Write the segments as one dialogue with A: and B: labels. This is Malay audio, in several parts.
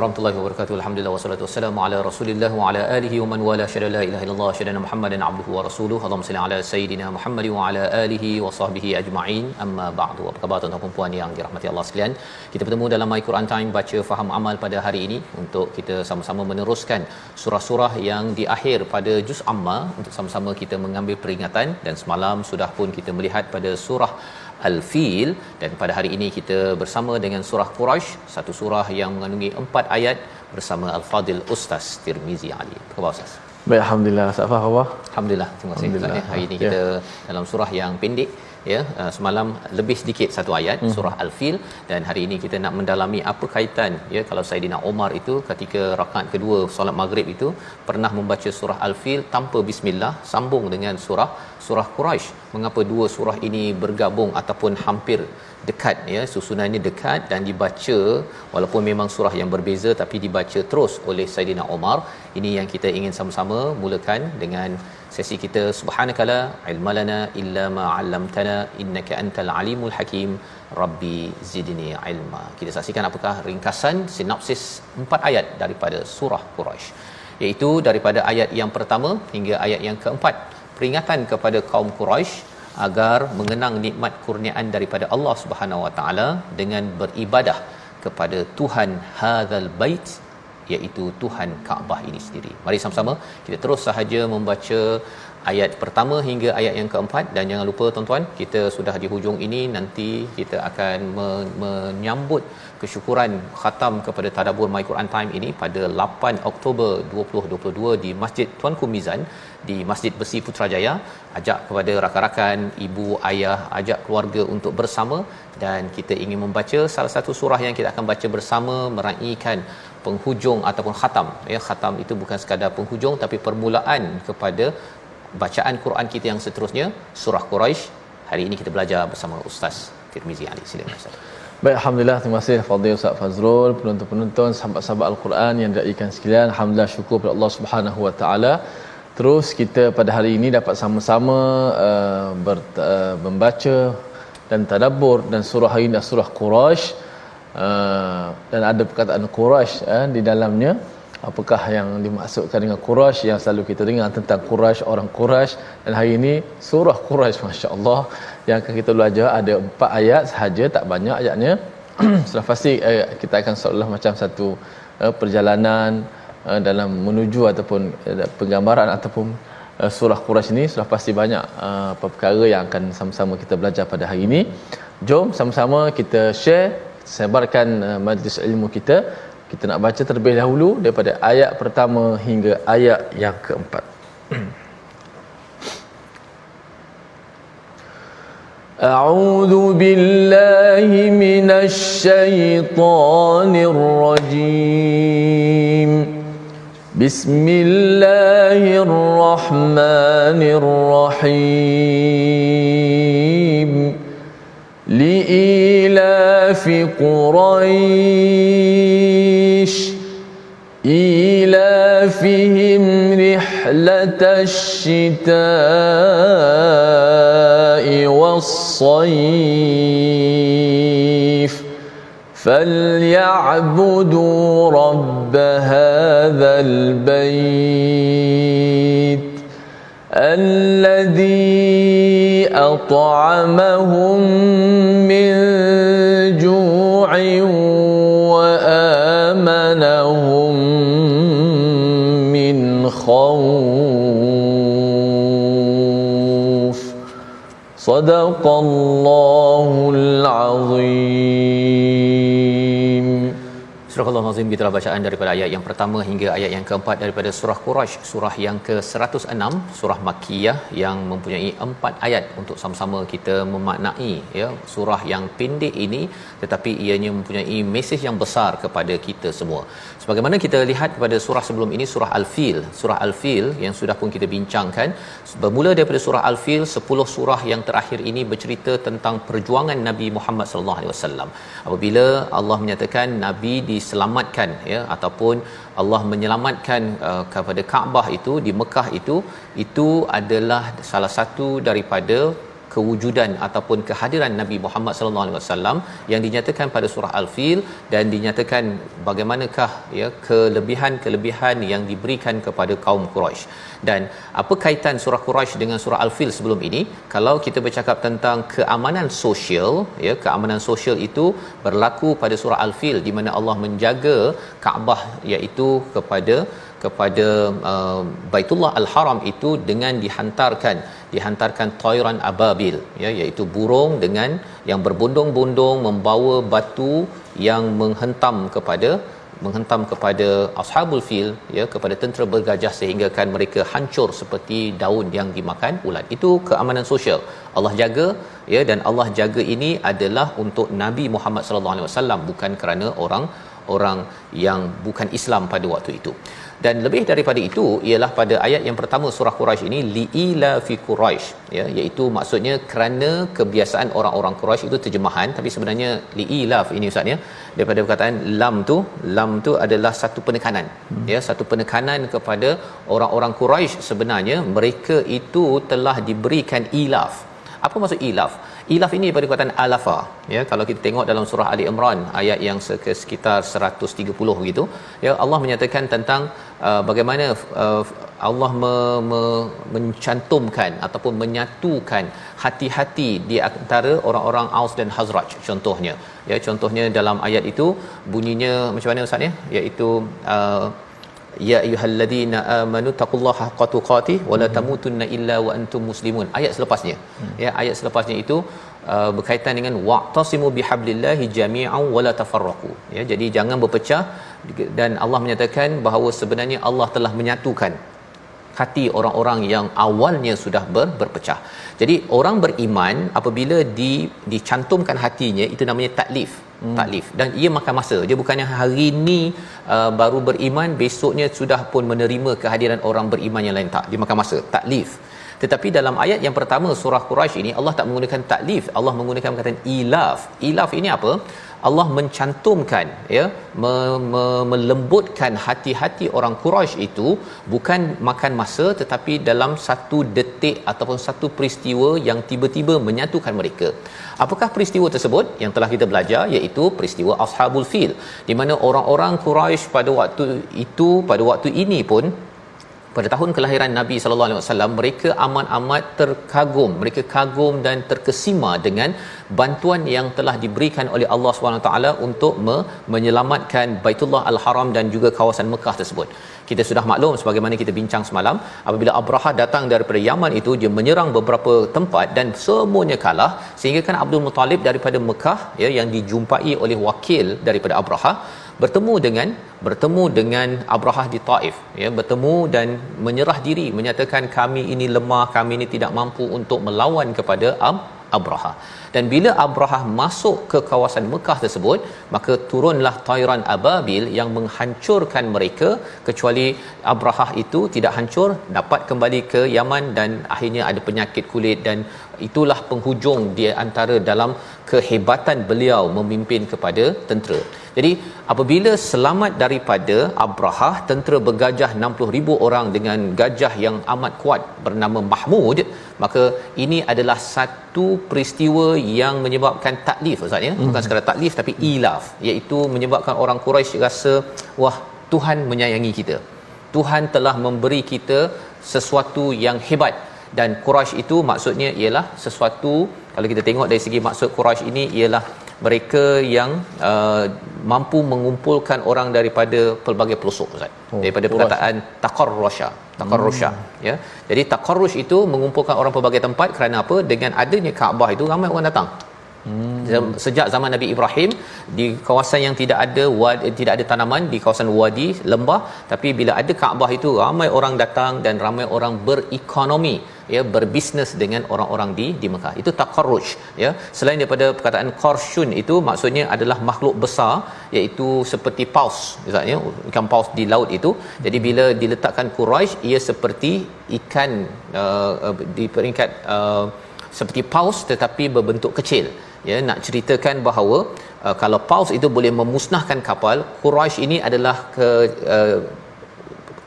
A: Warahmatullahi wabarakatuh. Alhamdulillah wassalatu wassalamu ala Rasulillah wa ala alihi wa man wala syada la ilaha illallah syadana Muhammadan abduhu wa rasuluhu. Allahumma salli ala sayidina Muhammad wa ala alihi wa sahbihi ajma'in. Amma ba'du. Apa khabar tuan-tuan dan puan yang dirahmati Allah sekalian? Kita bertemu dalam My Quran Time baca faham amal pada hari ini untuk kita sama-sama meneruskan surah-surah yang di akhir pada juz amma untuk sama-sama kita mengambil peringatan dan semalam sudah pun kita melihat pada surah Al-Fil dan pada hari ini kita bersama dengan surah Quraisy satu surah yang mengandungi empat ayat bersama Al-Fadil Ustaz Tirmizi Ali. Apa khabar Ustaz?
B: Baik, Alhamdulillah. Safah apa?
A: Alhamdulillah. Terima kasih ya. Hari ini
B: Ya.
A: kita dalam surah yang pendek ya uh, semalam lebih sedikit satu ayat hmm. surah al-fil. Dan hari ini kita nak mendalami apa kaitan ya kalau Saidina Omar itu ketika rakaat kedua solat maghrib itu pernah membaca surah al-fil tanpa bismillah sambung dengan surah surah Quraisy mengapa dua surah ini bergabung ataupun hampir dekat ya susunannya dekat dan dibaca walaupun memang surah yang berbeza tapi dibaca terus oleh Saidina Omar. Ini yang kita ingin sama-sama mulakan dengan sesi kita subhanakala ilmalana illa ma 'allamtana innaka antal alimul hakim. Rabbi zidni ilma. Kita saksikan apakah ringkasan sinopsis empat ayat daripada surah Quraisy iaitu daripada ayat yang pertama hingga ayat yang keempat. Peringatan kepada kaum Quraisy agar mengenang nikmat kurniaan daripada Allah Subhanahu Wa Taala dengan beribadah kepada Tuhan hadzal bait iaitu Tuhan Kaabah ini sendiri. Mari sama-sama kita terus sahaja membaca ayat pertama hingga ayat yang keempat. Dan jangan lupa tuan-tuan kita sudah di hujung ini nanti kita akan me- menyambut kesyukuran khatam kepada tadabbur My Quran Time ini pada 8 Oktober 2022 di Masjid Tuanku Mizan di Masjid Besi Putrajaya. Ajak kepada rakan-rakan ibu ayah ajak keluarga untuk bersama. Dan kita ingin membaca salah satu surah yang kita akan baca bersama meraikan penghujung ataupun khatam ya khatam itu bukan sekadar penghujung tapi permulaan kepada bacaan Quran kita yang seterusnya surah Quraisy hari ini kita belajar bersama Ustaz Firmizi Ali silakan Ustaz
B: Baik, Alhamdulillah. Terima kasih Fadil Ustaz Fazrul, penonton-penonton, sahabat-sahabat Al-Quran yang diraikan sekalian. Alhamdulillah syukur kepada Allah Subhanahu Wa Taala. Terus kita pada hari ini dapat sama-sama uh, ber, uh, membaca dan tadabbur dan surah ini surah Quraisy. Uh, dan ada perkataan Quraisy uh, di dalamnya. Apakah yang dimaksudkan dengan Quraisy yang selalu kita dengar tentang Quraisy orang Quraisy dan hari ini surah Quraisy masya-Allah yang akan kita belajar. Ada empat ayat sahaja tak banyak ayatnya. Sudah pasti eh, kita akan seolah macam satu eh, perjalanan eh, dalam menuju ataupun eh, penggambaran ataupun eh, surah Quraisy ini. Sudah pasti banyak eh, perkara yang akan sama-sama kita belajar pada hari ini. Jom sama-sama kita share sebarkan uh, majlis ilmu kita kita nak baca terlebih dahulu daripada ayat pertama hingga ayat yang keempat. أعوذ بالله من الشيطان الرجيم بسم الله الرحمن الرحيم لإيلاف قريش. إيلافهم رحلة الشتاء والصيف. فليعبدوا رب هذا البيت الذي أطعمهم من جوع وآمنهم من خوف. صدق الله العظيم.
A: Surah Al-Azim kita bacaan daripada ayat yang pertama hingga ayat yang keempat daripada surah Quraisy, surah yang ke-106, surah Makkiyah yang mempunyai empat ayat untuk sama-sama kita memaknai ya surah yang pendek ini tetapi ianya mempunyai mesej yang besar kepada kita semua. Sebagaimana kita lihat pada surah sebelum ini surah Al-Fil, surah Al-Fil yang sudah pun kita bincangkan bermula daripada surah Al-Fil 10 surah yang terakhir ini bercerita tentang perjuangan Nabi Muhammad sallallahu alaihi wasallam. Apabila Allah menyatakan nabi diselamatkan ya ataupun Allah menyelamatkan uh, kepada Kaabah itu di Mekah itu itu adalah salah satu daripada kewujudan ataupun kehadiran Nabi Muhammad sallallahu alaihi wasallam yang dinyatakan pada surah Al-Fil dan dinyatakan bagaimanakah ya kelebihan-kelebihan yang diberikan kepada kaum Quraisy. Dan apa kaitan surah Quraisy dengan surah Al-Fil sebelum ini? Kalau kita bercakap tentang keamanan sosial, ya keamanan sosial itu berlaku pada surah Al-Fil di mana Allah menjaga Kaabah iaitu kepada kepada uh, Baitullah Al-Haram itu dengan dihantarkan dihantarkan toiran ababil ya iaitu burung dengan yang berbondong-bondong membawa batu yang menghentam kepada menghentam kepada ashabul fil ya kepada tentera bergajah sehingga kan mereka hancur seperti daun yang dimakan ulat. Itu keamanan sosial. Allah jaga ya dan Allah jaga ini adalah untuk Nabi Muhammad sallallahu alaihi wasallam bukan kerana orang orang yang bukan Islam pada waktu itu dan lebih daripada itu ialah pada ayat yang pertama surah Quraisy ini liila fi Quraisy ya iaitu maksudnya kerana kebiasaan orang-orang Quraisy itu terjemahan tapi sebenarnya liilaf ini ustaz ya daripada perkataan lam tu lam tu adalah satu penekanan hmm. ya satu penekanan kepada orang-orang Quraisy sebenarnya mereka itu telah diberikan ilaf apa maksud ilaf ilaf ini daripada perkataan alafa ya. Kalau kita tengok dalam surah ali imran ayat yang sekitar 130 begitu ya Allah menyatakan tentang uh, bagaimana uh, Allah me, me, mencantumkan ataupun menyatukan hati-hati di antara orang-orang Aus dan Hazraj contohnya. Ya contohnya dalam ayat itu bunyinya macam mana ustaz ya? Iaitu uh, ya ayyuhallazina amanu taqullaha haqqa tuqatih wa la tamutunna illa wa antum muslimun ayat selepasnya ya ayat selepasnya itu uh, berkaitan dengan wa'tasimu bihablillahi jami'an wa la tafarraqu ya jadi jangan berpecah dan Allah menyatakan bahawa sebenarnya Allah telah menyatukan hati orang-orang yang awalnya sudah ber, berpecah. Jadi orang beriman apabila di dicantumkan hatinya itu namanya taklif. Hmm. Taklif dan ia makan masa. Dia bukannya hari ini uh, baru beriman besoknya sudah pun menerima kehadiran orang beriman yang lain tak. Dia makan masa. Taklif. Tetapi dalam ayat yang pertama surah Quraisy ini Allah tak menggunakan taklif, Allah menggunakan perkataan ilaf. Ilaf ini apa? Allah mencantumkan ya me, me, melembutkan hati-hati orang Quraisy itu bukan makan masa tetapi dalam satu detik ataupun satu peristiwa yang tiba-tiba menyatukan mereka. Apakah peristiwa tersebut yang telah kita belajar iaitu peristiwa Ashabul Fil di mana orang-orang Quraisy pada waktu itu pada waktu ini pun pada tahun kelahiran Nabi sallallahu alaihi wasallam mereka amat-amat terkagum. Mereka kagum dan terkesima dengan bantuan yang telah diberikan oleh Allah taala untuk me- menyelamatkan Baitullah Al-Haram dan juga kawasan Mekah tersebut. Kita sudah maklum sebagaimana kita bincang semalam apabila Abraha datang daripada Yaman itu dia menyerang beberapa tempat dan semuanya kalah. Sehingga kan Abdul Muttalib daripada Mekah ya yang dijumpai oleh wakil daripada Abraha bertemu dengan bertemu dengan Abrahah di Taif ya bertemu dan menyerah diri menyatakan kami ini lemah kami ini tidak mampu untuk melawan kepada Ab- Abraha dan bila Abraha masuk ke kawasan Mekah tersebut maka turunlah tayran ababil yang menghancurkan mereka kecuali Abraha itu tidak hancur dapat kembali ke Yaman dan akhirnya ada penyakit kulit dan itulah penghujung di antara dalam kehebatan beliau memimpin kepada tentera. Jadi apabila selamat daripada Abraha tentera bergajah 60,000 orang dengan gajah yang amat kuat bernama Mahmud maka ini adalah satu peristiwa yang menyebabkan taklif ustaz ya? Bukan sekadar taklif tapi ilaf. Iaitu menyebabkan orang Quraisy rasa wah Tuhan menyayangi kita. Tuhan telah memberi kita sesuatu yang hebat. Dan Quraisy itu maksudnya ialah sesuatu kalau kita tengok dari segi maksud Quraisy ini ialah mereka yang uh, mampu mengumpulkan orang daripada pelbagai pelosok ustaz. Oh, daripada perkataan taqarrusha taqarrusha hmm. ya. Jadi taqarrush itu mengumpulkan orang pelbagai tempat kerana apa? Dengan adanya Kaabah itu ramai orang datang. Hmm. Sejak zaman Nabi Ibrahim di kawasan yang tidak ada wadi, tidak ada tanaman di kawasan wadi lembah tapi bila ada Kaabah itu ramai orang datang dan ramai orang berekonomi ya berbisnes dengan orang-orang di di Mekah. Itu taqarruj ya. Selain daripada perkataan qarshun itu maksudnya adalah makhluk besar iaitu seperti paus misalnya ikan paus di laut itu. Jadi bila diletakkan Quraisy ia seperti ikan uh, uh, di peringkat uh, seperti paus tetapi berbentuk kecil ya nak ceritakan bahawa uh, kalau paus itu boleh memusnahkan kapal Quraisy ini adalah ke uh,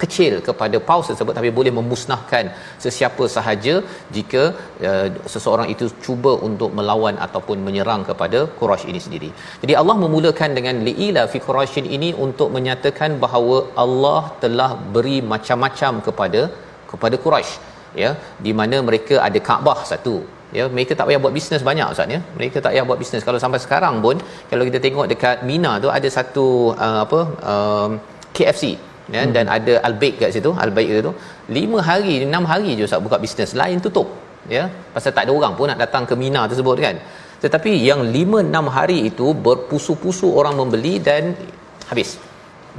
A: kecil kepada paus tersebut tapi boleh memusnahkan sesiapa sahaja jika uh, seseorang itu cuba untuk melawan ataupun menyerang kepada Quraisy ini sendiri. Jadi Allah memulakan dengan liila fi Quraisy ini untuk menyatakan bahawa Allah telah beri macam-macam kepada kepada Quraisy ya. Di mana mereka ada Kaabah satu ya. Mereka tak payah buat bisnes banyak ustaz ya. Mereka tak payah buat bisnes kalau sampai sekarang pun kalau kita tengok dekat Mina tu ada satu uh, apa um, KFC ya hmm. dan ada Albaik kat situ Albaik tu 5 hari 6 hari je ustaz buka bisnes. Lain tutup ya. Pasal tak ada orang pun nak datang ke Mina tersebut kan. Tetapi yang 5 6 hari itu berpusu-pusu orang membeli dan habis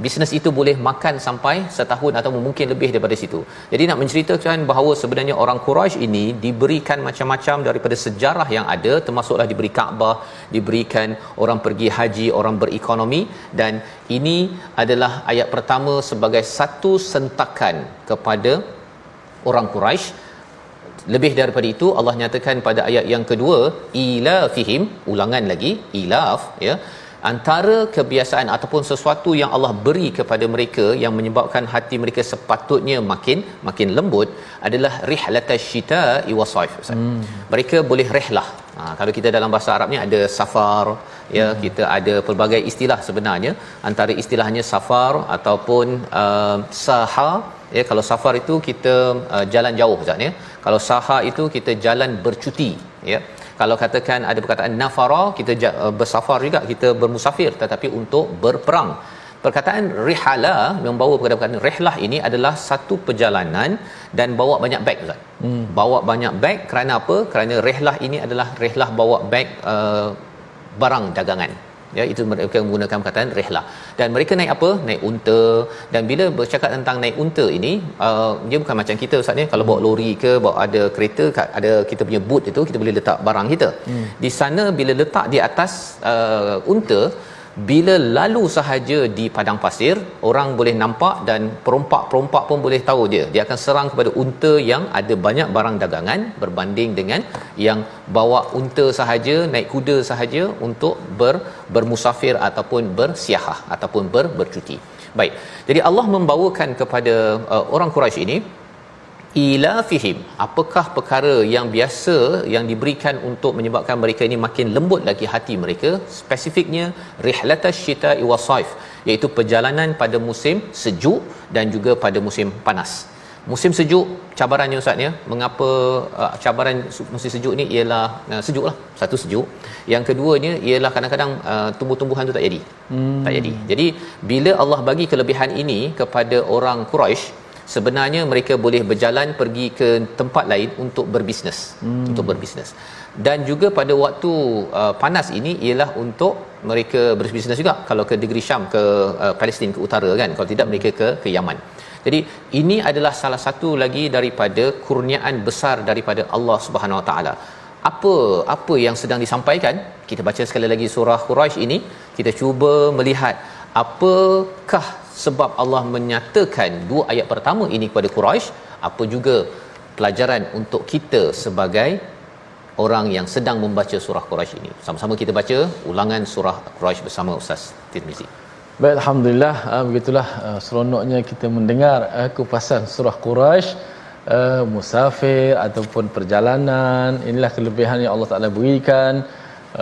A: bisnes itu boleh makan sampai setahun atau mungkin lebih daripada situ. Jadi nak menceritakan bahawa sebenarnya orang Quraisy ini diberikan macam-macam daripada sejarah yang ada termasuklah diberi Kaabah, diberikan orang pergi haji, orang berekonomi dan ini adalah ayat pertama sebagai satu sentakan kepada orang Quraisy lebih daripada itu Allah nyatakan pada ayat yang kedua ila fihim ulangan lagi ilaf ya antara kebiasaan ataupun sesuatu yang Allah beri kepada mereka yang menyebabkan hati mereka sepatutnya makin makin lembut adalah rihlatash syita'i wasaif hmm. mereka boleh rehlah. Ha, kalau kita dalam bahasa Arabnya ada safar ya hmm. kita ada pelbagai istilah sebenarnya. Antara istilahnya safar ataupun uh, saha ya kalau safar itu kita uh, jalan jauh Ustaz ya. Kalau saha itu kita jalan bercuti ya kalau katakan ada perkataan nafara kita uh, bersafar juga kita bermusafir tetapi untuk berperang perkataan rihala membawa kepada perkataan rihlah ini adalah satu perjalanan dan bawa banyak beg Ustaz. Hmm. Bawa banyak beg kerana apa? Kerana rihlah ini adalah rihlah bawa beg uh, barang dagangan ya itu mereka menggunakan perkataan rihlah dan mereka naik apa? Naik unta. Dan bila bercakap tentang naik unta ini uh, dia bukan macam kita ustaz ni. Kalau bawa lori ke bawa ada kereta ada kita punya boot itu kita boleh letak barang kita. Hmm. di sana bila letak di atas uh, unta bila lalu sahaja di padang pasir orang boleh nampak dan perompak-perompak pun boleh tahu dia. Dia akan serang kepada unta yang ada banyak barang dagangan berbanding dengan yang bawa unta sahaja naik kuda sahaja untuk ber bermusafir ataupun bersiahah ataupun ber, bercuti. Baik. Jadi Allah membawakan kepada uh, orang Quraisy ini ila fihim. Apakah perkara yang biasa yang diberikan untuk menyebabkan mereka ini makin lembut lagi hati mereka? Spesifiknya rihlatash syita'i wasaif iaitu perjalanan pada musim sejuk dan juga pada musim panas. Musim sejuk cabarannya ustaz ya mengapa uh, cabaran musim sejuk ni ialah uh, sejuklah satu sejuk. Yang keduanya ialah kadang-kadang uh, tumbuh-tumbuhan tu tak jadi. Hmm. tak jadi. Jadi bila Allah bagi kelebihan ini kepada orang Quraisy sebenarnya mereka boleh berjalan pergi ke tempat lain untuk berbisnes hmm. untuk berbisnes. Dan juga pada waktu uh, panas ini ialah untuk mereka berbisnes juga. Kalau ke negeri Syam ke uh, Palestin ke utara kan. Kalau tidak mereka ke ke Yaman. Jadi ini adalah salah satu lagi daripada kurniaan besar daripada Allah Subhanahu Wa Taala. Apa apa yang sedang disampaikan? Kita baca sekali lagi surah Quraisy ini. Kita cuba melihat apakah sebab Allah menyatakan dua ayat pertama ini kepada Quraisy apa juga pelajaran untuk kita sebagai orang yang sedang membaca surah Quraisy ini? Sama-sama kita baca ulangan surah Quraisy bersama Ustaz Tirmizi.
B: Baik alhamdulillah. Uh, begitulah uh, seronoknya kita mendengar uh, kupasan surah Quraisy musafir ataupun perjalanan. Inilah kelebihan yang Allah Taala berikan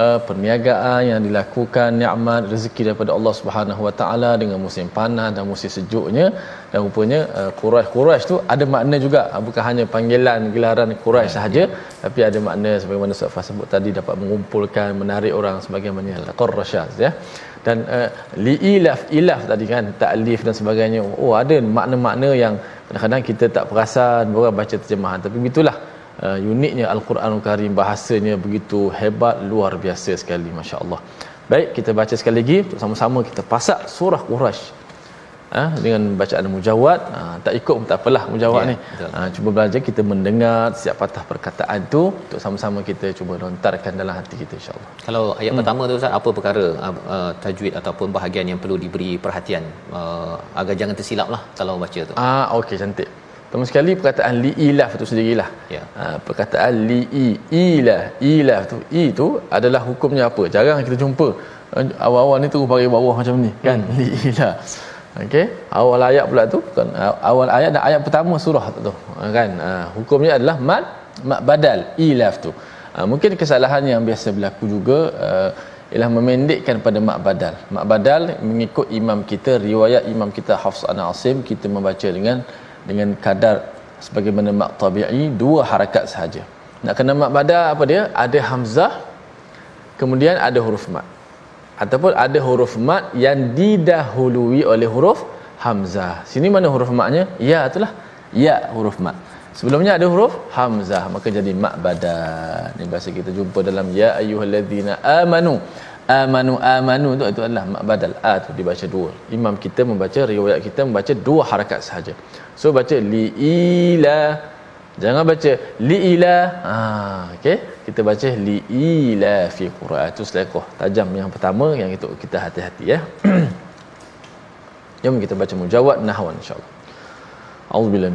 B: uh, perniagaan yang dilakukan nikmat rezeki daripada Allah Subhanahu Wa Taala dengan musim panas dan musim sejuknya. Dan rupanya uh, Quraisy Quraisy tu ada makna juga. Uh, bukan hanya panggilan gelaran Quraisy sahaja tapi ada makna sebagaimana Ustaz Fah sebut tadi dapat mengumpulkan menarik orang sebagaimana taqarrasyaz ya. Dan uh, li ilaf tadi kan taklif dan sebagainya. Oh ada makna-makna yang kadang-kadang kita tak perasan baru baca terjemahan. Tapi begitulah uh, uniknya al-Quranul Karim bahasanya begitu hebat luar biasa sekali masya-Allah. Baik kita baca sekali lagi. Sama-sama kita pasak surah Quraisy. Ha, dengan bacaan mujawad ha, tak ikut pun tak apalah mujawad ya, ni. ha, cuba belajar kita mendengar setiap patah perkataan tu. Untuk sama-sama kita cuba lontarkan dalam hati kita insyaAllah.
A: Kalau ayat hmm. pertama tu Ustaz apa perkara uh, tajwid ataupun bahagian yang perlu diberi perhatian? Uh, agar jangan tersilap lah kalau baca tu.
B: Ah okey cantik Pertama sekali perkataan li ilaf tu sendirilah. Ya. Ha, perkataan li i ilah ilaf tu i tu adalah hukumnya apa? Jarang kita jumpa awal-awal ni tu bagi bawah macam ni kan hmm. li ilah. Okey, awal ayat pula tu kan awal ayat dan ayat pertama surah tu kan. Uh, hukumnya adalah mad mad badal ilaf tu. Uh, mungkin kesalahan yang biasa berlaku juga uh, ialah memendekkan pada mak badal. Mak badal mengikut imam kita riwayat imam kita Hafs an Asim kita membaca dengan dengan kadar sebagaimana mak tabi'i dua harakat sahaja. Nak kena mak badal apa dia? Ada hamzah kemudian ada huruf mat ataupun ada huruf mat yang didahului oleh huruf hamzah. Sini mana huruf matnya? Ya itulah. Ya huruf mat. Sebelumnya ada huruf hamzah maka jadi mak badan. Ini bahasa kita jumpa dalam ya ayyuhallazina amanu. Amanu amanu tu itu adalah badal. A tu dibaca dua. Imam kita membaca riwayat kita membaca dua harakat sahaja. So baca li ila Jangan baca li ila. Ha okey. Kita baca li ila fi Quran. Itu selekoh tajam yang pertama yang itu kita hati-hati ya. Jom kita baca mujawad nahwan insya-Allah. Auzubillahi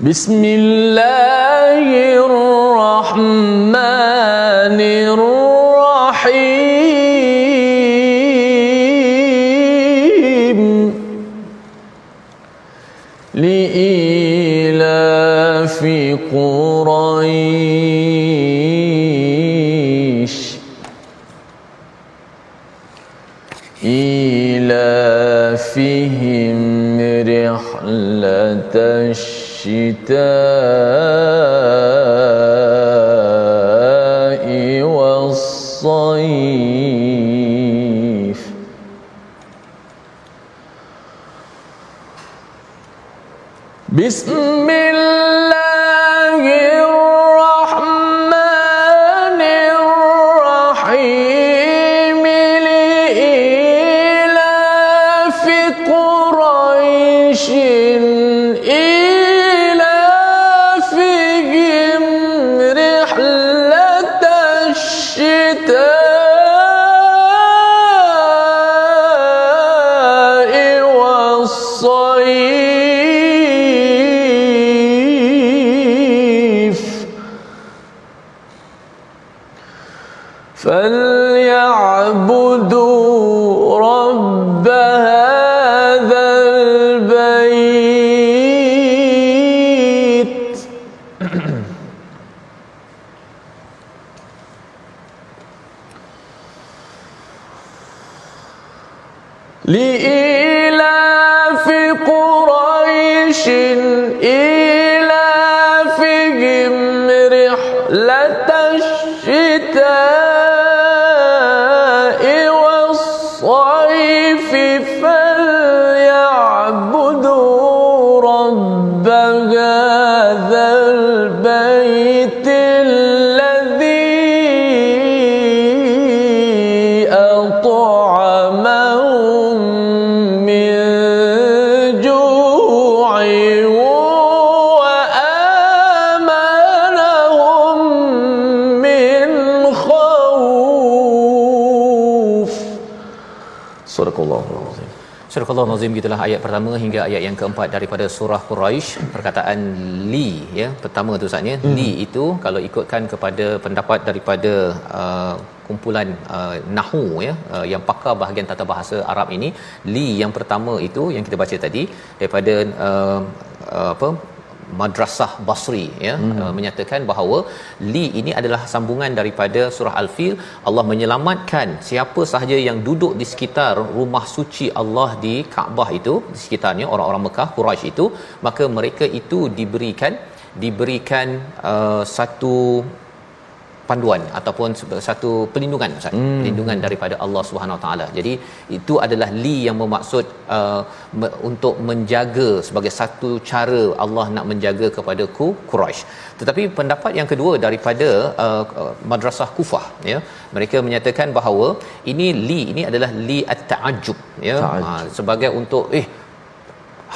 B: بسم الله الرحمن الرحيم لإلاف قريش إلافهم رحلة الشتاء الشتاء
A: Allah Nazim gitulah ayat pertama hingga ayat yang keempat daripada surah Quraisy perkataan li ya pertama tu saatnya hmm. li itu kalau ikutkan kepada pendapat daripada uh, kumpulan uh, nahwu ya uh, yang pakar bahagian tata bahasa Arab ini li yang pertama itu yang kita baca tadi daripada uh, uh, apa Madrasah Basri ya hmm. uh, menyatakan bahawa li ini adalah sambungan daripada surah Al-Fil Allah menyelamatkan siapa sahaja yang duduk di sekitar rumah suci Allah di Kaabah itu di sekitarnya orang-orang Mekah Quraisy itu maka mereka itu diberikan diberikan uh, satu panduan ataupun satu perlindungan Ustaz hmm. perlindungan daripada Allah Subhanahu taala. Jadi itu adalah li yang bermaksud uh, me- untuk menjaga sebagai satu cara Allah nak menjaga kepada ku Quraisy. Tetapi pendapat yang kedua daripada uh, uh, madrasah Kufah ya mereka menyatakan bahawa ini li ini adalah li at-ta'ajjub ya ha, sebagai untuk eh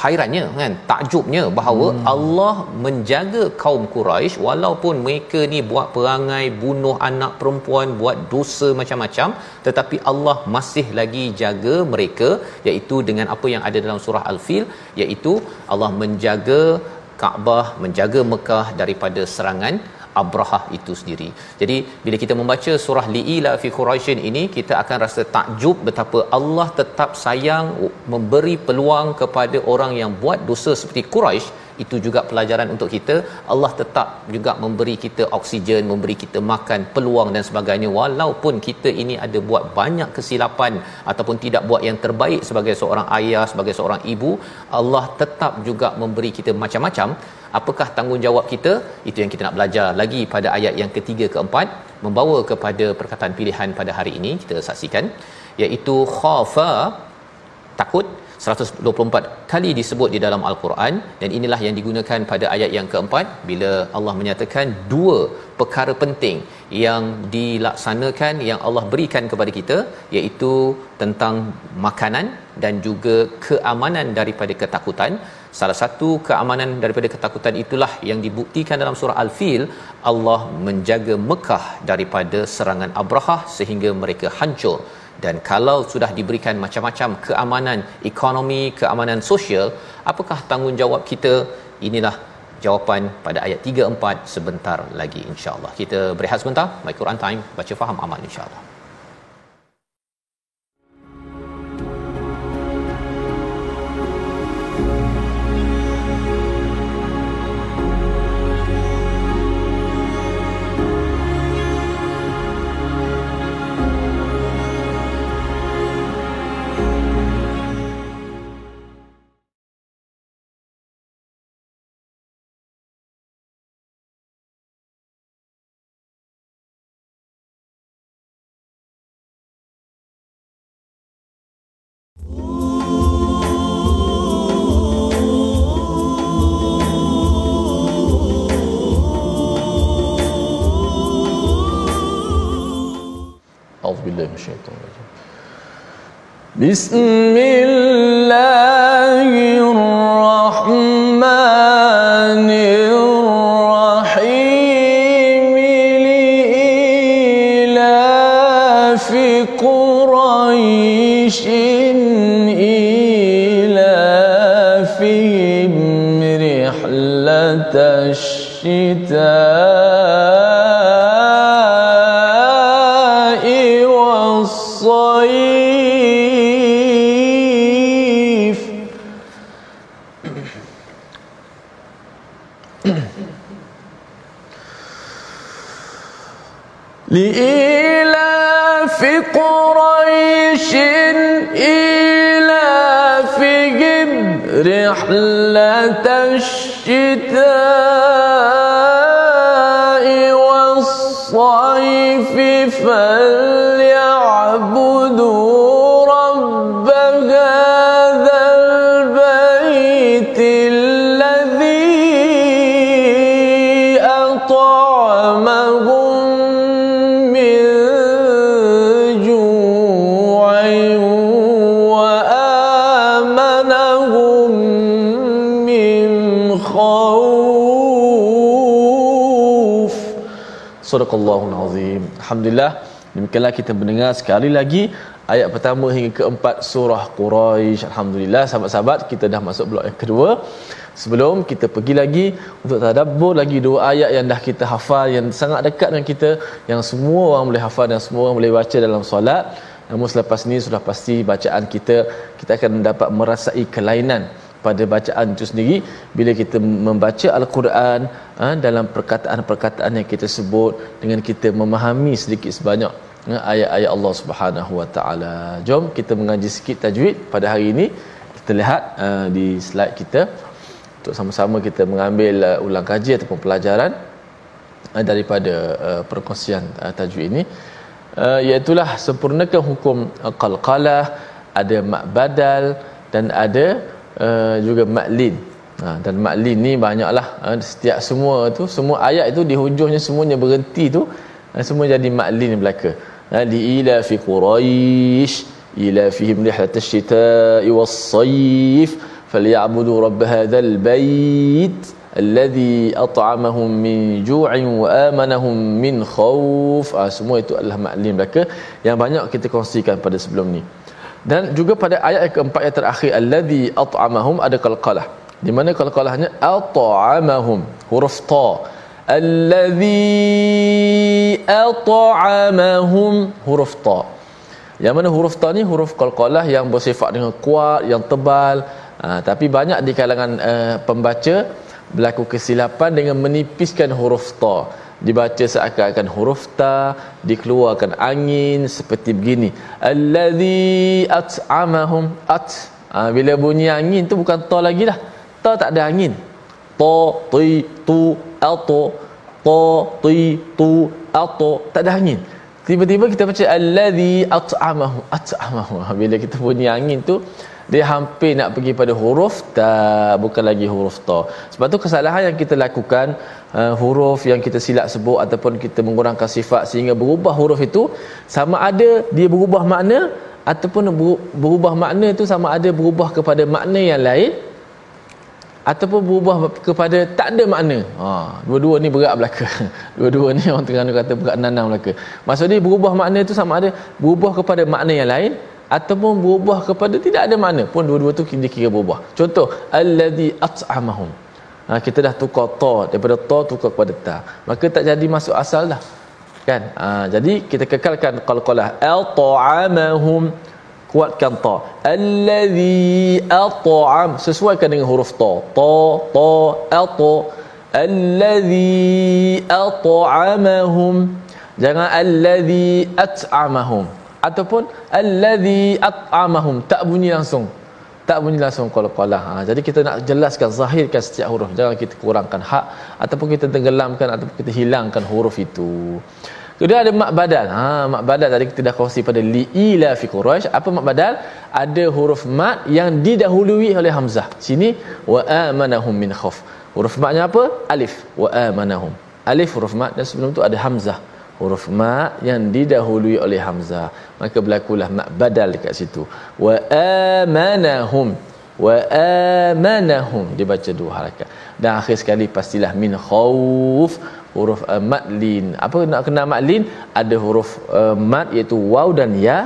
A: hairannya kan takjubnya bahawa hmm. Allah menjaga kaum Quraisy walaupun mereka ni buat perangai bunuh anak perempuan buat dosa macam-macam tetapi Allah masih lagi jaga mereka iaitu dengan apa yang ada dalam surah al-fil iaitu Allah menjaga Kaabah menjaga Mekah daripada serangan Abrahah itu sendiri. Jadi bila kita membaca surah Li'ila fi Quraisyin ini kita akan rasa takjub betapa Allah tetap sayang memberi peluang kepada orang yang buat dosa seperti Quraisy itu juga pelajaran untuk kita. Allah tetap juga memberi kita oksigen memberi kita makan peluang dan sebagainya. Walaupun kita ini ada buat banyak kesilapan ataupun tidak buat yang terbaik sebagai seorang ayah sebagai seorang ibu Allah tetap juga memberi kita macam-macam. Apakah tanggungjawab kita? Itu yang kita nak belajar lagi pada ayat yang ketiga keempat. Membawa kepada perkataan pilihan pada hari ini kita saksikan iaitu khafa takut 124 kali disebut di dalam al-Quran dan inilah yang digunakan pada ayat yang keempat bila Allah menyatakan dua perkara penting yang dilaksanakan yang Allah berikan kepada kita iaitu tentang makanan dan juga keamanan daripada ketakutan. Salah satu keamanan daripada ketakutan itulah yang dibuktikan dalam surah al-fil Allah menjaga Mekah daripada serangan Abrahah sehingga mereka hancur dan kalau sudah diberikan macam-macam keamanan ekonomi, keamanan sosial, apakah tanggungjawab kita? Inilah jawapan pada ayat 3 4 sebentar lagi insya-Allah. Kita berehat sebentar, my Quran time, baca faham amal insya-Allah. بسم الله والصيف فليعبدوا Sadaqallahul Azim. Alhamdulillah. Demikianlah kita mendengar sekali lagi ayat pertama hingga keempat surah Quraisy. Alhamdulillah sahabat-sahabat kita dah masuk blok yang kedua. Sebelum kita pergi lagi untuk tadabbur lagi dua ayat yang dah kita hafal yang sangat dekat dengan kita yang semua orang boleh hafal dan semua orang boleh baca dalam solat. Namun selepas ni sudah pasti bacaan kita kita akan dapat merasai kelainan
B: pada bacaan itu sendiri bila kita membaca al-Quran ha, dalam perkataan-perkataan yang kita sebut dengan kita memahami sedikit sebanyak ha, ayat-ayat Allah Subhanahu Wa Taala. Jom kita mengaji sikit tajwid pada hari ini. Kita lihat uh, di slide kita untuk sama-sama kita mengambil uh, ulang kaji ataupun pelajaran uh, daripada uh, perkongsian uh, tajwid ini uh, iaitu sempurnakan hukum uh, qalqalah ada mak badal dan ada uh, juga maklin ha, dan maklin ni banyaklah uh, setiap semua tu semua ayat itu di hujungnya semuanya berhenti tu uh, semua jadi maklin belaka. Uh, di ila fi quraish ila fihim rihlat asy-syita'i was-sayf falyabudu rabb hadzal bait alladhi at'amahum min ju'in wa amanahum min khauf ah, semua itu adalah maklin belaka yang banyak kita kongsikan pada sebelum ni dan juga pada ayat yang keempat yang terakhir alladhi at'amahum ada qalqalah. Di mana qalqalahnya? At'amahum huruf ta. Alladhi at'amahum huruf ta. Yang mana huruf ta ni huruf qalqalah yang bersifat dengan kuat yang tebal. Ha, tapi banyak di kalangan uh, pembaca berlaku kesilapan dengan menipiskan huruf ta dibaca seakan-akan huruf ta dikeluarkan angin seperti begini. Allazi at'amahum at. Ha, bila bunyi angin tu bukan ta lagi dah ta tak ada angin. Ta ti tu ato. Ta ti tu ato. Tak ada angin. Tiba-tiba kita baca allazi at'amahum at'amahum. Ha, bila kita bunyi angin tu dia hampir nak pergi pada huruf ta bukan lagi huruf ta sebab tu kesalahan yang kita lakukan uh, huruf yang kita silap sebut ataupun kita mengurangkan sifat sehingga berubah huruf itu sama ada dia berubah makna ataupun berubah makna itu sama ada berubah kepada makna yang lain ataupun berubah kepada tak ada makna. Ha, dua-dua ni berat belaka. Dua-dua ni orang tengah kata berat nanang belaka. Maksudnya berubah makna itu sama ada berubah kepada makna yang lain ataupun berubah kepada tidak ada makna. Pun dua-dua tu kita kira berubah. Contoh allazi at'amahum. Ha, kita dah tukar ta daripada ta tukar kepada ta. Maka tak jadi masuk asal dah. Kan? Ha, jadi kita kekalkan qalqalah al ta'amahum kuatkan ta. Allazi at'am. Sesuaikan dengan huruf ta. Ta ta at allazi at'amahum. Jangan allazi at'amahum ataupun allazi at'amahum tak bunyi langsung tak bunyi langsung qala ha, jadi kita nak jelaskan zahirkan setiap huruf jangan kita kurangkan hak ataupun kita tenggelamkan ataupun kita hilangkan huruf itu Kemudian ada mak badal. Ha, mak badal tadi kita dah kongsi pada li'ila fi Quraisy. Apa mak badal? Ada huruf mat yang didahului oleh hamzah. Sini wa amanahum min khauf. Huruf matnya apa? Alif. Wa amanahum. Alif huruf mat dan sebelum tu ada hamzah huruf ma yang didahului oleh hamzah. Maka berlakulah mak badal dekat situ. Wa amanahum. Wa amanahum. Dibaca dua harakat. Dan akhir sekali pastilah min khauf huruf uh, madlin apa nak kena madlin ada huruf uh, mad iaitu waw dan ya.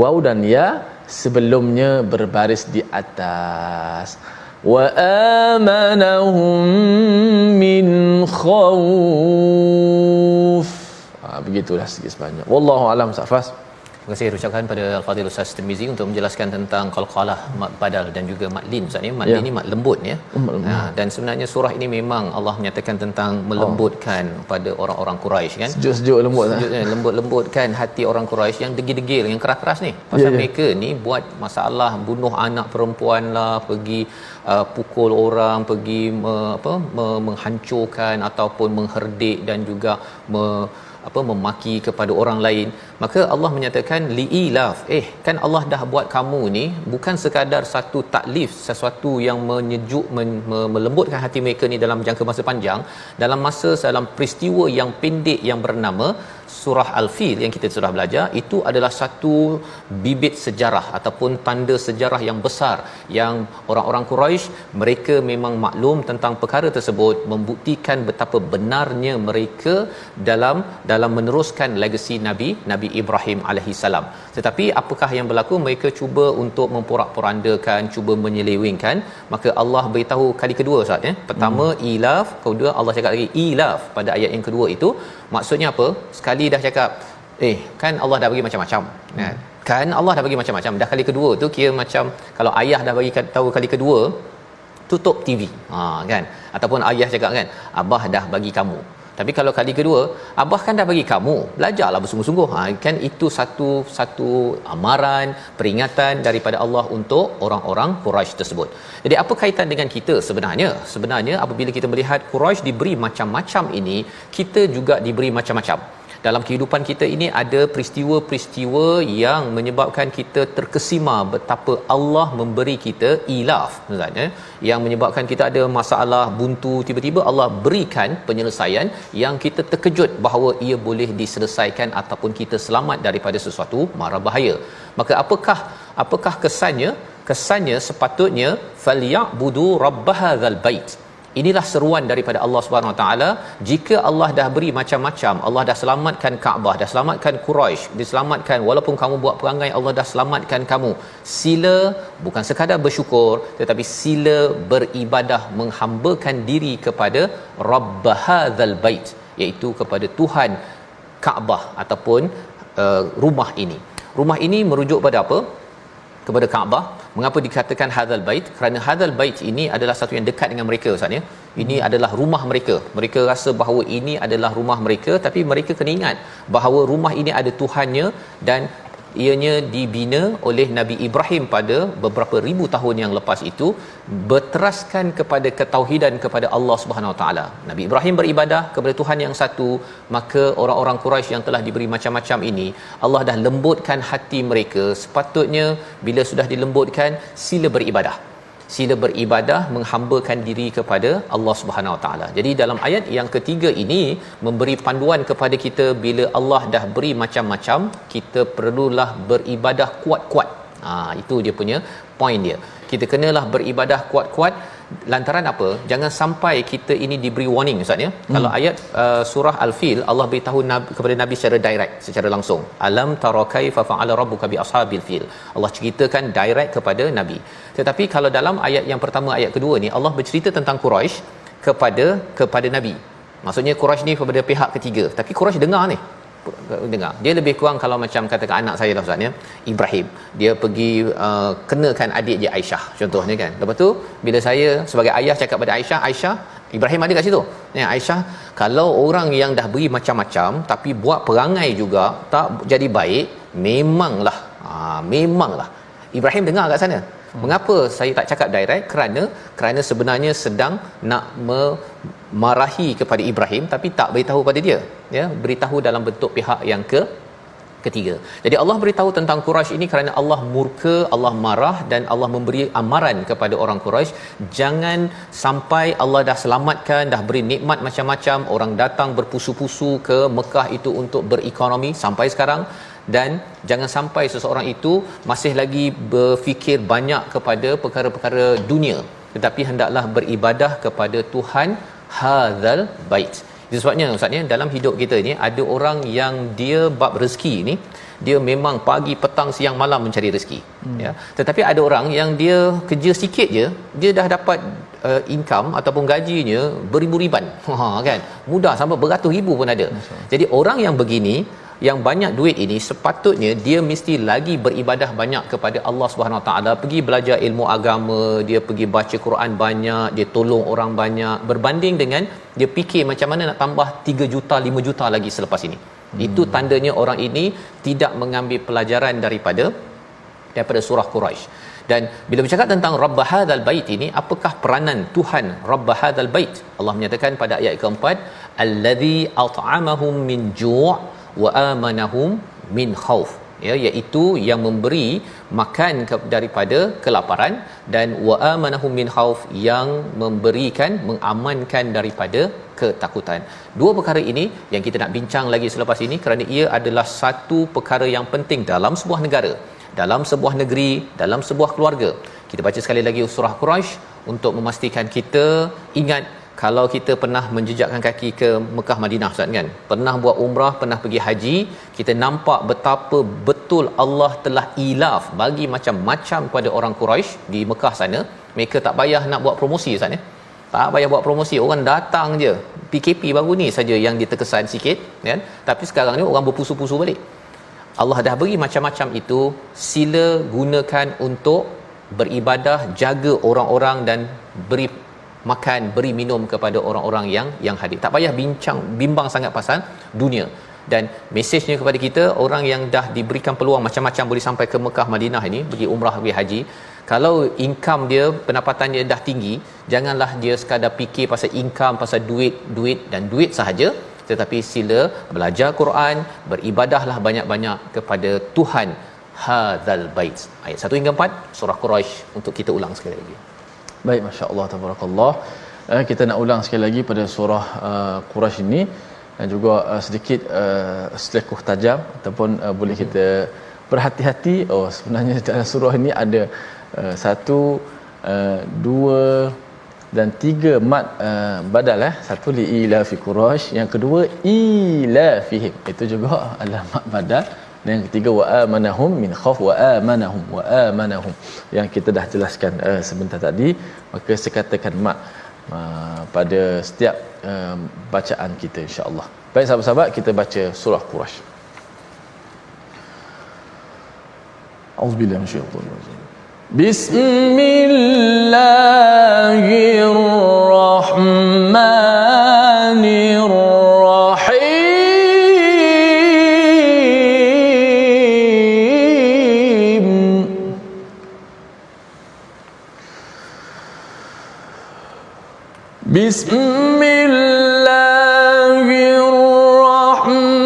B: Waw dan ya sebelumnya berbaris di atas. Wa amanahum min khauf begitulah sikit sebanyak wallahu alam safas
A: Terima kasih ucapkan pada Al-Fadhil Ustaz Tirmizi untuk menjelaskan tentang qalqalah mat badal dan juga mat lin Ustaz ya. Mat lin ya. ni mat lembut ya. Ha, dan sebenarnya surah ini memang Allah menyatakan tentang melembutkan oh. pada orang-orang Quraisy kan.
B: Sejuk-sejuk lembut
A: Sejuk, eh, lembut-lembutkan hati orang Quraisy yang degil-degil yang keras-keras ni. Pasal ya, ya. mereka ni buat masalah bunuh anak perempuan lah, pergi uh, pukul orang, pergi me, apa me, menghancurkan ataupun mengherdik dan juga me, apa memaki kepada orang lain maka Allah menyatakan liilaf eh kan Allah dah buat kamu ni bukan sekadar satu taklif sesuatu yang menyejuk men, melembutkan hati mereka ni dalam jangka masa panjang. Dalam masa dalam peristiwa yang pendek yang bernama surah al-fil yang kita sudah belajar itu adalah satu bibit sejarah ataupun tanda sejarah yang besar yang orang-orang Quraisy mereka memang maklum tentang perkara tersebut membuktikan betapa benarnya mereka dalam dalam meneruskan legasi Nabi Nabi Ibrahim alaihi salam. Tetapi apakah yang berlaku? Mereka cuba untuk memporak-porandakan cuba menyelewengkan. Maka Allah beritahu kali kedua Ustaz ya pertama hmm. ilaf kedua Allah cakap lagi ilaf pada ayat yang kedua itu. Maksudnya apa? Sekali dah cakap eh kan Allah dah bagi macam-macam. Hmm. kan kan Allah dah bagi macam-macam. Dah kali kedua tu kira macam kalau ayah dah bagi tahu kali kedua tutup TV ha kan? Ataupun ayah cakap kan abah dah bagi kamu. Tapi kalau kali kedua abah kan dah bagi kamu belajarlah bersungguh-sungguh. Ha, kan itu satu satu amaran peringatan daripada Allah untuk orang-orang Quraisy tersebut. Jadi apa kaitan dengan kita? Sebenarnya sebenarnya apabila kita melihat Quraisy diberi macam-macam ini kita juga diberi macam-macam dalam kehidupan kita ini ada peristiwa-peristiwa yang menyebabkan kita terkesima betapa Allah memberi kita ilaf misalnya yang menyebabkan kita ada masalah buntu tiba-tiba Allah berikan penyelesaian yang kita terkejut bahawa ia boleh diselesaikan ataupun kita selamat daripada sesuatu mara bahaya maka apakah apakah kesannya? Kesannya sepatutnya falyabudu rabbahadzal bait Inilah seruan daripada Allah Subhanahu Wa Taala. Jika Allah dah beri macam-macam, Allah dah selamatkan Kaabah, dah selamatkan Quraisy, diselamatkan walaupun kamu buat perangai Allah dah selamatkan kamu. Sila bukan sekadar bersyukur tetapi sila beribadah menghambakan diri kepada Rabb hadzal bait iaitu kepada Tuhan Kaabah ataupun uh, rumah ini. Rumah ini merujuk pada apa? kepada Kaabah. Mengapa dikatakan hadzal bait? Kerana hadzal bait ini adalah satu yang dekat dengan mereka Ustaz ya. Ini hmm. adalah rumah mereka. Mereka rasa bahawa ini adalah rumah mereka tapi mereka kena ingat bahawa rumah ini ada Tuhannya dan ianya dibina oleh Nabi Ibrahim pada beberapa ribu tahun yang lepas itu berteraskan kepada ketauhidan kepada Allah Subhanahu Wa Taala. Nabi Ibrahim beribadah kepada Tuhan yang satu, maka orang-orang Quraisy yang telah diberi macam-macam ini, Allah dah lembutkan hati mereka. Sepatutnya bila sudah dilembutkan, sila beribadah sila beribadah menghambakan diri kepada Allah Subhanahu Wa Taala. Jadi dalam ayat yang ketiga ini memberi panduan kepada kita bila Allah dah beri macam-macam, kita perlulah beribadah kuat-kuat. Ha, itu dia punya point dia. Kita kenalah beribadah kuat-kuat lantaran apa? Jangan sampai kita ini diberi warning ustaz ya. Hmm. kalau ayat uh, surah al-fil Allah beritahu nabi, kepada nabi secara direct secara langsung. Alam tara kaifa fa'ala rabbuka bi ashabil fil. Allah ceritakan direct kepada nabi. Tetapi kalau dalam ayat yang pertama ayat kedua ni Allah bercerita tentang Quraisy kepada kepada nabi. Maksudnya Quraisy ni kepada pihak ketiga. Tapi Quraisy dengar ni dengar. Dia lebih kurang kalau macam katakan anak saya lah ustaz ya. Ibrahim. Dia pergi uh, kenakan adik dia Aisyah contohnya kan. Lepas tu bila saya sebagai ayah cakap pada Aisyah Aisyah Ibrahim ada kat situ? Ya Aisyah kalau orang yang dah beri macam-macam tapi buat perangai juga tak jadi baik memanglah ha, memanglah. Ibrahim dengar kat sana Hmm. Mengapa saya tak cakap direct? Kerana kerana sebenarnya sedang nak memarahi kepada Ibrahim tapi tak beritahu pada dia. Ya, beritahu dalam bentuk pihak yang ke ketiga. Jadi Allah beritahu tentang Quraisy ini kerana Allah murka, Allah marah dan Allah memberi amaran kepada orang Quraisy, jangan sampai Allah dah selamatkan, dah beri nikmat macam-macam, orang datang berpusu-pusu ke Mekah itu untuk berekonomi sampai sekarang dan jangan sampai seseorang itu masih lagi berfikir banyak kepada perkara-perkara dunia. Tetapi hendaklah beribadah kepada Tuhan hadzal bait. Itu sebabnya ustaz ya dalam hidup kita ni ada orang yang dia bab rezeki ni dia memang pagi petang siang malam mencari rezeki hmm. ya. Tetapi ada orang yang dia kerja sikit je dia dah dapat uh, income ataupun gajinya beribu-riban ha kan? Mudah sampai beratus ribu pun ada. Jadi orang yang begini yang banyak duit ini sepatutnya dia mesti lagi beribadah banyak kepada Allah Subhanahu Wa Taala. Pergi belajar ilmu agama dia pergi baca Quran banyak dia tolong orang banyak. Berbanding dengan dia fikir macam mana nak tambah 3 juta 5 juta lagi selepas ini. Hmm. itu tandanya orang ini tidak mengambil pelajaran daripada daripada surah Quraisy dan bila bercakap tentang rabb hadzal bait ini apakah peranan Tuhan rabb hadzal bait? Allah menyatakan pada ayat keempat allazi at'amahum min ju' wa amanahum min khauf ya iaitu yang memberi makan ke, daripada kelaparan dan wa amanahum min khauf yang memberikan mengamankan daripada ketakutan. Dua perkara ini yang kita nak bincang lagi selepas ini kerana ia adalah satu perkara yang penting dalam sebuah negara, dalam sebuah negeri, dalam sebuah keluarga. Kita baca sekali lagi surah Quraisy untuk memastikan kita ingat kalau kita pernah menjejakkan kaki ke Mekah Madinah Ustaz kan? Pernah buat umrah pernah pergi haji kita nampak betapa betul Allah telah ilaf bagi macam-macam kepada orang Quraisy di Mekah sana. Mereka tak payah nak buat promosi Ustaz ya tak payah buat promosi. Orang datang je. PKP baru ni saja yang diterkesan sikit kan? Tapi sekarang ni orang berpusu-pusu balik. Allah dah beri macam-macam itu. Sila gunakan untuk beribadah jaga orang-orang dan beri makan beri minum kepada orang-orang yang yang hadir. Tak payah bincang bimbang sangat pasal dunia. Dan mesejnya kepada kita orang yang dah diberikan peluang macam-macam boleh sampai ke Mekah Madinah ini pergi umrah pergi haji kalau income dia pendapatan dia dah tinggi janganlah dia sekadar fikir pasal income pasal duit duit dan duit sahaja tetapi sila belajar Quran beribadahlah banyak-banyak kepada Tuhan. Hadzal bait. Ayat 1 hingga 4 surah Quraisy untuk kita ulang sekali lagi
B: baik masya-Allah tabarakallah. Eh, kita nak ulang sekali lagi pada surah uh, Quraisy ini. Dan juga uh, sedikit uh, selekoh tajam ataupun uh, boleh kita berhati-hati. Oh sebenarnya dalam surah ini ada uh, satu uh, dua dan tiga mat uh, badal eh. Satu li ila fi quraish. Yang kedua ila fihim itu juga adalah mat badal dan yang ketiga wa amanahum min khauf wa amanahum wa amanahum. Yang kita dah jelaskan uh, sebentar tadi maka sekatakan mak uh, pada setiap uh, bacaan kita insyaallah. Baik sahabat-sahabat kita baca surah quraish. Auzubillahi minasyaitanir rajim bismillahirrahmanirrahim. بسم الله الرحمن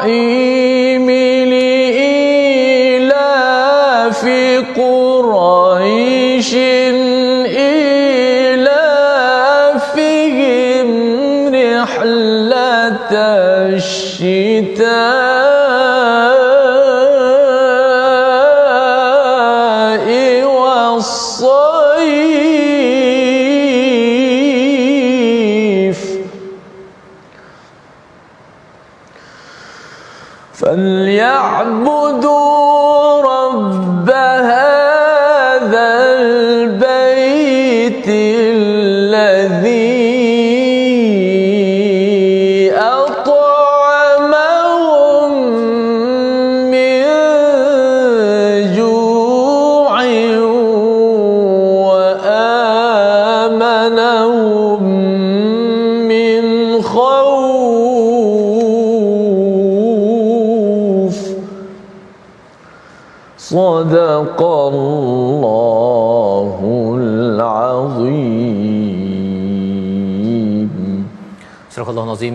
B: الرحيم لإيلاف قريش إيلافهم رحلة الشتاء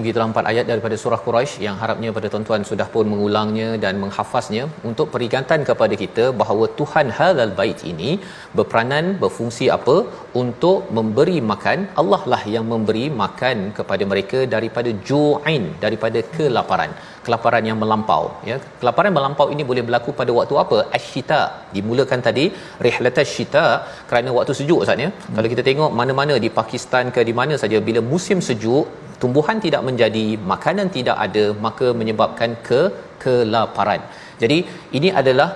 A: Kita empat ayat daripada surah Quraisy yang harapnya pada tuan-tuan sudah pun mengulangnya dan menghafaznya untuk peringatan kepada kita bahawa Tuhan Hadzal Bait ini berperanan berfungsi apa? Untuk memberi makan. Allah lah yang memberi makan kepada mereka daripada ju'in daripada kelaparan. Kelaparan yang melampau ya. Kelaparan melampau ini boleh berlaku pada waktu apa? Asyita dimulakan tadi rihlatash syita kerana waktu sejuk ustaz ya. Hmm. kalau kita tengok mana-mana di Pakistan ke di mana saja bila musim sejuk tumbuhan tidak menjadi makanan tidak ada maka menyebabkan ke kelaparan. Jadi ini adalah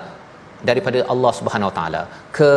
A: daripada Allah Subhanahu Wa Taala. Ke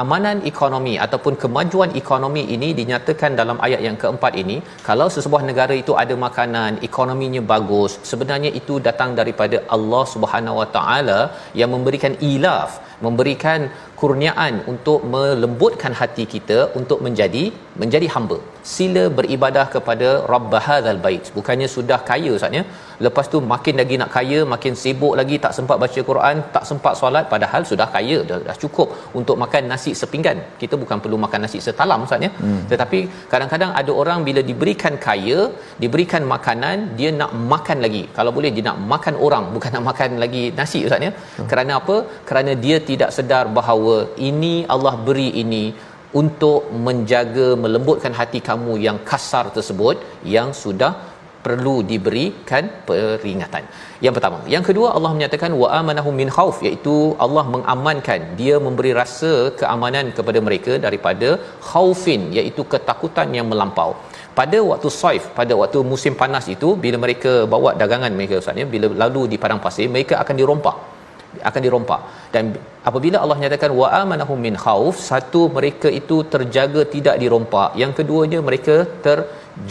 A: amanan ekonomi ataupun kemajuan ekonomi ini dinyatakan dalam ayat yang keempat ini kalau sesebuah negara itu ada makanan ekonominya bagus sebenarnya itu datang daripada Allah Subhanahu Wa Taala yang memberikan ilaf memberikan kurniaan untuk melembutkan hati kita untuk menjadi menjadi hamba. Sila beribadah kepada rabb hadzal bait. Bukannya sudah kaya ustaznya lepas tu makin lagi nak kaya makin sibuk lagi tak sempat baca Quran tak sempat solat padahal sudah kaya dah, dah cukup untuk makan nasi sepinggan. Kita bukan perlu makan nasi setalam ustaznya hmm. tetapi kadang-kadang ada orang bila diberikan kaya diberikan makanan dia nak makan lagi. Kalau boleh dia nak makan orang bukan nak makan lagi nasi ustaznya hmm. kerana apa? Kerana dia tidak sedar bahawa ini Allah beri ini untuk menjaga melembutkan hati kamu yang kasar tersebut yang sudah perlu diberikan peringatan. Yang pertama, yang kedua Allah menyatakan wa amanahum min khauf iaitu Allah mengamankan, dia memberi rasa keamanan kepada mereka daripada khaufin iaitu ketakutan yang melampau. Pada waktu saif, pada waktu musim panas itu bila mereka bawa dagangan mereka Ustaz ya, bila lalu di padang pasir mereka akan dirompak akan dirompak dan apabila Allah nyatakan wa amanahum min khauf satu mereka itu terjaga tidak dirompak. Yang keduanya mereka ter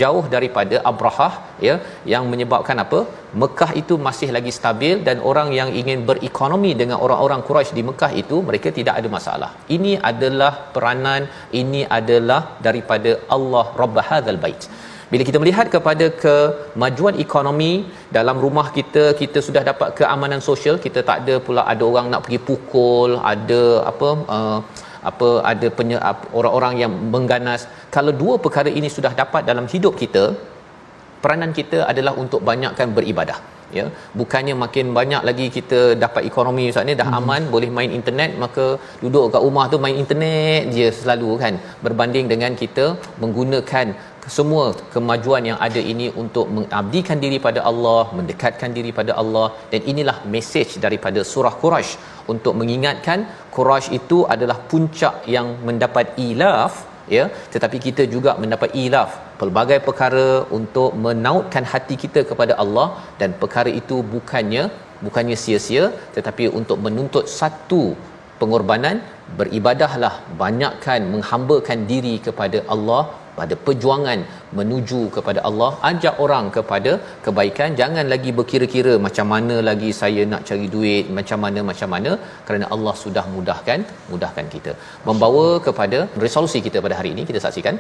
A: jauh daripada abrahah ya yang menyebabkan apa? Mekah itu masih lagi stabil dan orang yang ingin berekonomi dengan orang-orang Quraisy di Mekah itu mereka tidak ada masalah. Ini adalah peranan ini adalah daripada Allah Rabb hadzal bait bila kita melihat kepada kemajuan ekonomi dalam rumah kita kita sudah dapat keamanan sosial kita tak ada pula ada orang nak pergi pukul ada apa uh, apa ada penye, orang-orang yang mengganas. Kalau dua perkara ini sudah dapat dalam hidup kita peranan kita adalah untuk banyakkan beribadah ya. Bukannya makin banyak lagi kita dapat ekonomi saat ni dah hmm. aman boleh main internet maka duduk kat rumah tu main internet je selalu kan. Berbanding dengan kita menggunakan semua kemajuan yang ada ini untuk mengabdikan diri pada Allah, mendekatkan diri pada Allah. Dan inilah mesej daripada surah Quraisy untuk mengingatkan Quraisy itu adalah puncak yang mendapat ilaf ya. Tetapi kita juga mendapat ilaf pelbagai perkara untuk menautkan hati kita kepada Allah. Dan perkara itu bukannya bukannya sia-sia tetapi untuk menuntut satu pengorbanan beribadahlah banyakkan menghambakan diri kepada Allah pada perjuangan menuju kepada Allah ajak orang kepada kebaikan. Jangan lagi berkira-kira macam mana lagi saya nak cari duit macam mana macam mana kerana Allah sudah mudahkan mudahkan kita. Membawa kepada resolusi kita pada hari ini kita saksikan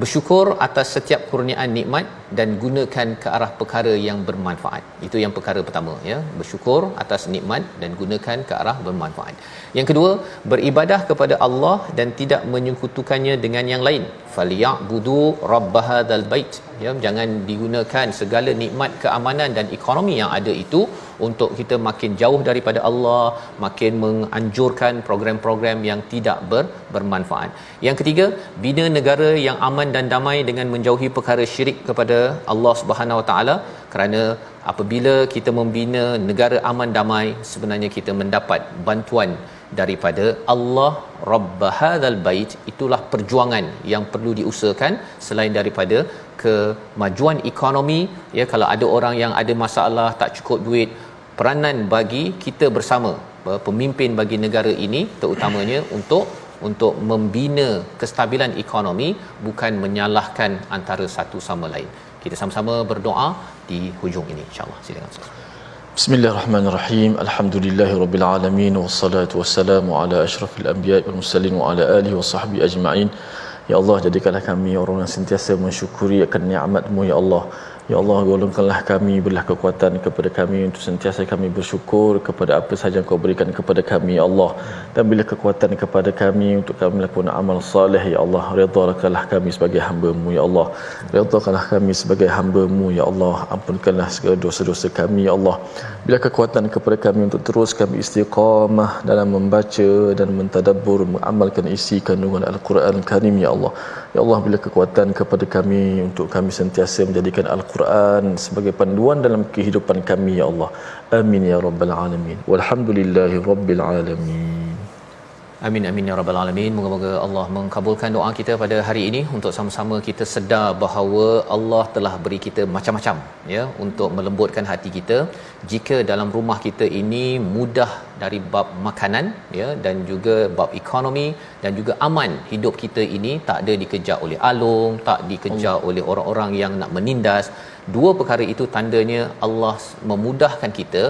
A: bersyukur atas setiap kurniaan nikmat dan gunakan ke arah perkara yang bermanfaat. Itu yang perkara pertama ya. Bersyukur atas nikmat dan gunakan ke arah bermanfaat. Yang kedua, beribadah kepada Allah dan tidak menyekutukannya dengan yang lain. Falyabudu rabb hadzal bait. Ya, jangan digunakan segala nikmat keamanan dan ekonomi yang ada itu untuk kita makin jauh daripada Allah, makin menganjurkan program-program yang tidak ber, bermanfaat. Yang ketiga, bina negara yang aman dan damai dengan menjauhi perkara syirik kepada Allah Subhanahu Wa Taala kerana apabila kita membina negara aman damai sebenarnya kita mendapat bantuan daripada Allah Rabb hadzal bait itulah perjuangan yang perlu diusahakan selain daripada kemajuan ekonomi ya kalau ada orang yang ada masalah tak cukup duit peranan bagi kita bersama pemimpin bagi negara ini terutamanya untuk untuk membina kestabilan ekonomi bukan menyalahkan antara satu sama lain. Kita sama-sama berdoa di hujung ini insya-Allah. Silakan.
B: Bismillahirrahmanirrahim. Alhamdulillahirabbil alamin wassalatu wassalamu ala asyrafil anbiya'i wal mursalin wa ala alihi washabbihi ajma'in. Ya Allah jadikanlah kami orang yang sentiasa mensyukuri akan nikmat-Mu ya Allah. Ya Allah, golongkanlah kami, berilah kekuatan kepada kami untuk sentiasa kami bersyukur kepada apa sahaja Kau berikan kepada kami, Ya Allah. Dan berilah kekuatan kepada kami untuk kami melakukan amal salih, Ya Allah. Redhakanlah kami sebagai hamba-Mu, Ya Allah. Redhakanlah kami sebagai hamba-Mu, Ya Allah. Ampunkanlah segala dosa-dosa kami, Ya Allah. Bila kekuatan kepada kami untuk terus kami istiqamah dalam membaca dan mentadabbur, mengamalkan isi kandungan Al-Quran Karim, Ya Allah. Ya Allah, bila kekuatan kepada kami untuk kami sentiasa menjadikan Al-Quran Al-Quran sebagai panduan dalam kehidupan kami ya Allah. Amin ya rabbal alamin. Walhamdulillahi rabbil alamin.
A: Amin amin ya rabbal alamin. Moga-moga Allah mengabulkan doa kita pada hari ini untuk sama-sama kita sedar bahawa Allah telah beri kita macam-macam ya untuk melembutkan hati kita. Jika dalam rumah kita ini mudah dari bab makanan ya dan juga bab ekonomi dan juga aman hidup kita ini tak ada dikejar oleh alung, tak dikejar Allah. oleh orang-orang yang nak menindas. Dua perkara itu tandanya Allah memudahkan kita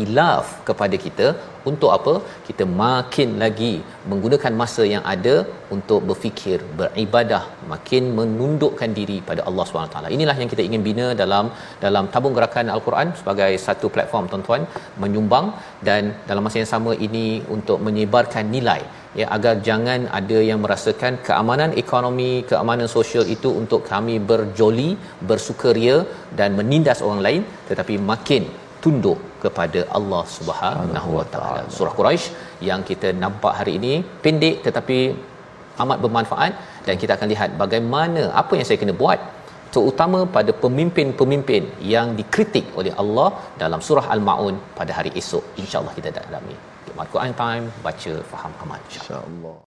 A: ilaf kepada kita. Untuk apa? Kita makin lagi menggunakan masa yang ada untuk berfikir beribadah makin menundukkan diri pada Allah SWT inilah yang kita ingin bina dalam dalam tabung gerakan Al-Quran sebagai satu platform tuan-tuan menyumbang. Dan dalam masa yang sama ini untuk menyebarkan nilai. Ya agar jangan ada yang merasakan keamanan ekonomi keamanan sosial itu untuk kami berjoli bersukaria dan menindas orang lain tetapi makin tunduk kepada Allah Subhanahu Wa Taala. Surah Quraisy yang kita nampak hari ini pendek tetapi amat bermanfaat dan kita akan lihat bagaimana apa yang saya kena buat terutama pada pemimpin-pemimpin yang dikritik oleh Allah dalam surah Al-Maun pada hari esok. Insyaallah kita dalami Quran time baca faham amal
B: insyaallah